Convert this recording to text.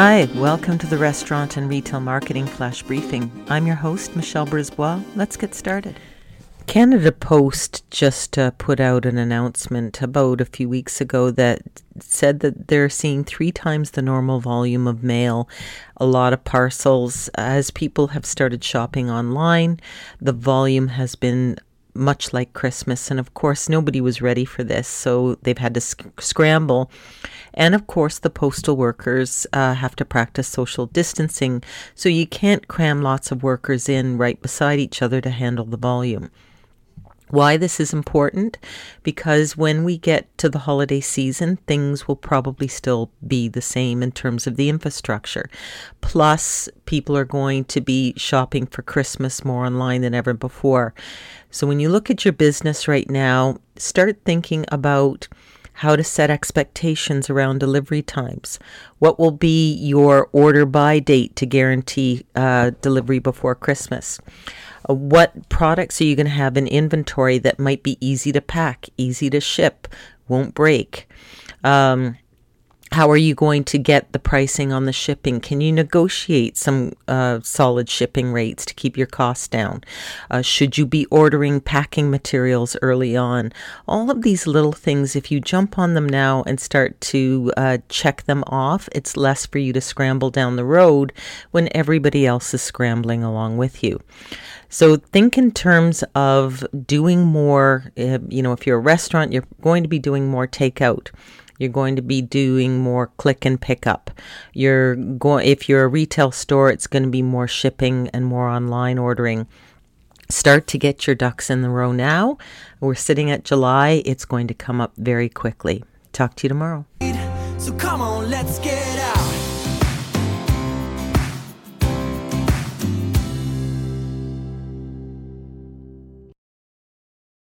Hi, welcome to the Restaurant and Retail Marketing Flash Briefing. I'm your host, Michelle Brisbois. Let's get started. Canada Post just uh, put out an announcement about a few weeks ago that said that they're seeing three times the normal volume of mail, a lot of parcels. As people have started shopping online, the volume has been much like Christmas. And of course, nobody was ready for this, so they've had to sc- scramble. And of course, the postal workers uh, have to practice social distancing, so you can't cram lots of workers in right beside each other to handle the volume. Why this is important? Because when we get to the holiday season, things will probably still be the same in terms of the infrastructure. Plus, people are going to be shopping for Christmas more online than ever before. So, when you look at your business right now, start thinking about how to set expectations around delivery times. What will be your order by date to guarantee uh, delivery before Christmas? Uh, what products are you going to have in inventory that might be easy to pack, easy to ship, won't break? Um, how are you going to get the pricing on the shipping? Can you negotiate some uh, solid shipping rates to keep your costs down? Uh, should you be ordering packing materials early on? All of these little things, if you jump on them now and start to uh, check them off, it's less for you to scramble down the road when everybody else is scrambling along with you. So think in terms of doing more. You know, if you're a restaurant, you're going to be doing more takeout. You're going to be doing more click and pick up. You're going if you're a retail store, it's going to be more shipping and more online ordering. Start to get your ducks in the row now. We're sitting at July. It's going to come up very quickly. Talk to you tomorrow. So come on, let's get out.